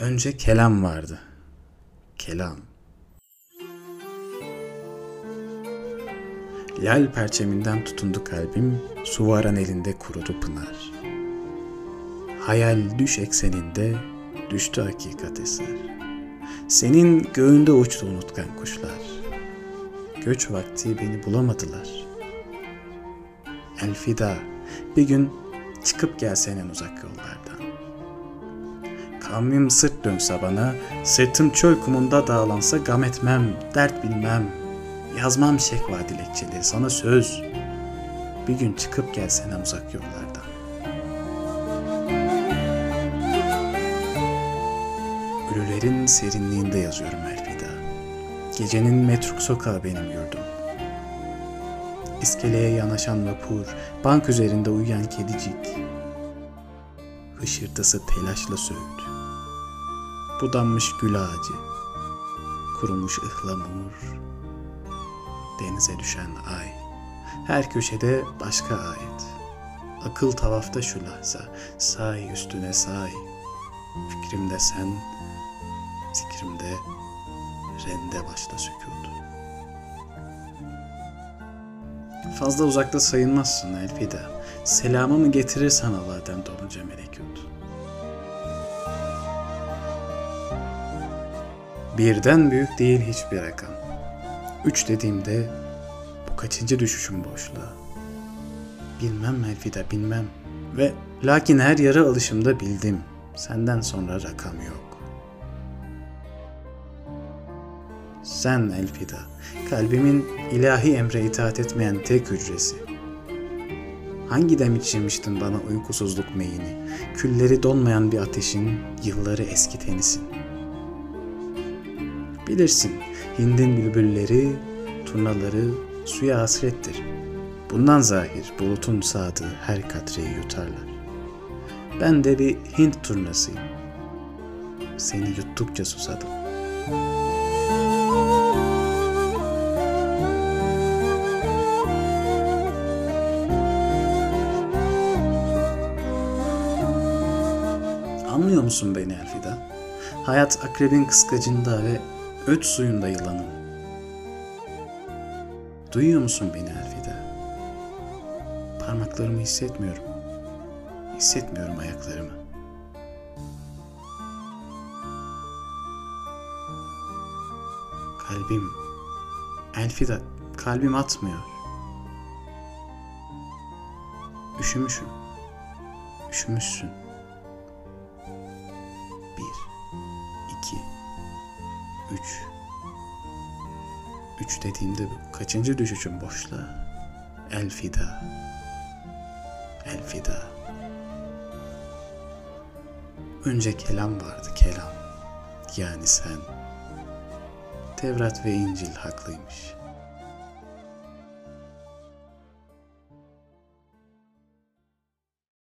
Önce kelam vardı. Kelam. Lal perçeminden tutundu kalbim, su varan elinde kurudu pınar. Hayal düş ekseninde düştü hakikat eser. Senin göğünde uçtu unutkan kuşlar. Göç vakti beni bulamadılar. Elfida, bir gün çıkıp gelsen en uzak yollardan. Kavmim sırt dönse bana, sırtım çöl kumunda dağlansa gam etmem, dert bilmem. Yazmam şekva dilekçeli, sana söz. Bir gün çıkıp gelsen en uzak yollardan. Ölülerin serinliğinde yazıyorum Elfida. Gecenin metruk sokağı benim yurdum. İskeleye yanaşan vapur, bank üzerinde uyuyan kedicik. Hışırtısı telaşla söğüt. Budanmış gül ağacı, kurumuş ıhlamur, denize düşen ay. Her köşede başka ayet. Akıl tavafta şu lahza, say üstüne say. Fikrimde sen, zikrimde rende başta sükut. Fazla uzakta sayılmazsın Elfida. Selamımı getirir sana vadem dolunca melekut. Birden büyük değil hiçbir rakam. Üç dediğimde bu kaçıncı düşüşüm boşluğa. Bilmem Elfida bilmem. Ve lakin her yara alışımda bildim. Senden sonra rakam yok. Sen Elfida, kalbimin ilahi emre itaat etmeyen tek hücresi. Hangi dem içirmiştin bana uykusuzluk meyini, külleri donmayan bir ateşin yılları eski tenisin. Bilirsin, Hind'in bülbülleri, turnaları suya hasrettir. Bundan zahir bulutun sağdığı her katreyi yutarlar. Ben de bir Hint turnasıyım. Seni yuttukça susadım. Anlıyor musun beni Elfida? Hayat akrebin kıskacında ve öt suyunda yılanın. Duyuyor musun beni Elfida? Parmaklarımı hissetmiyorum. Hissetmiyorum ayaklarımı. Kalbim, Elfida, kalbim atmıyor. Üşümüşüm. Üşümüşsün. Bir, iki, üç. Üç dediğimde bu kaçıncı düşüşüm boşluğa? Elfida. Elfida. Önce kelam vardı kelam. Yani sen. Tevrat ve İncil haklıymış.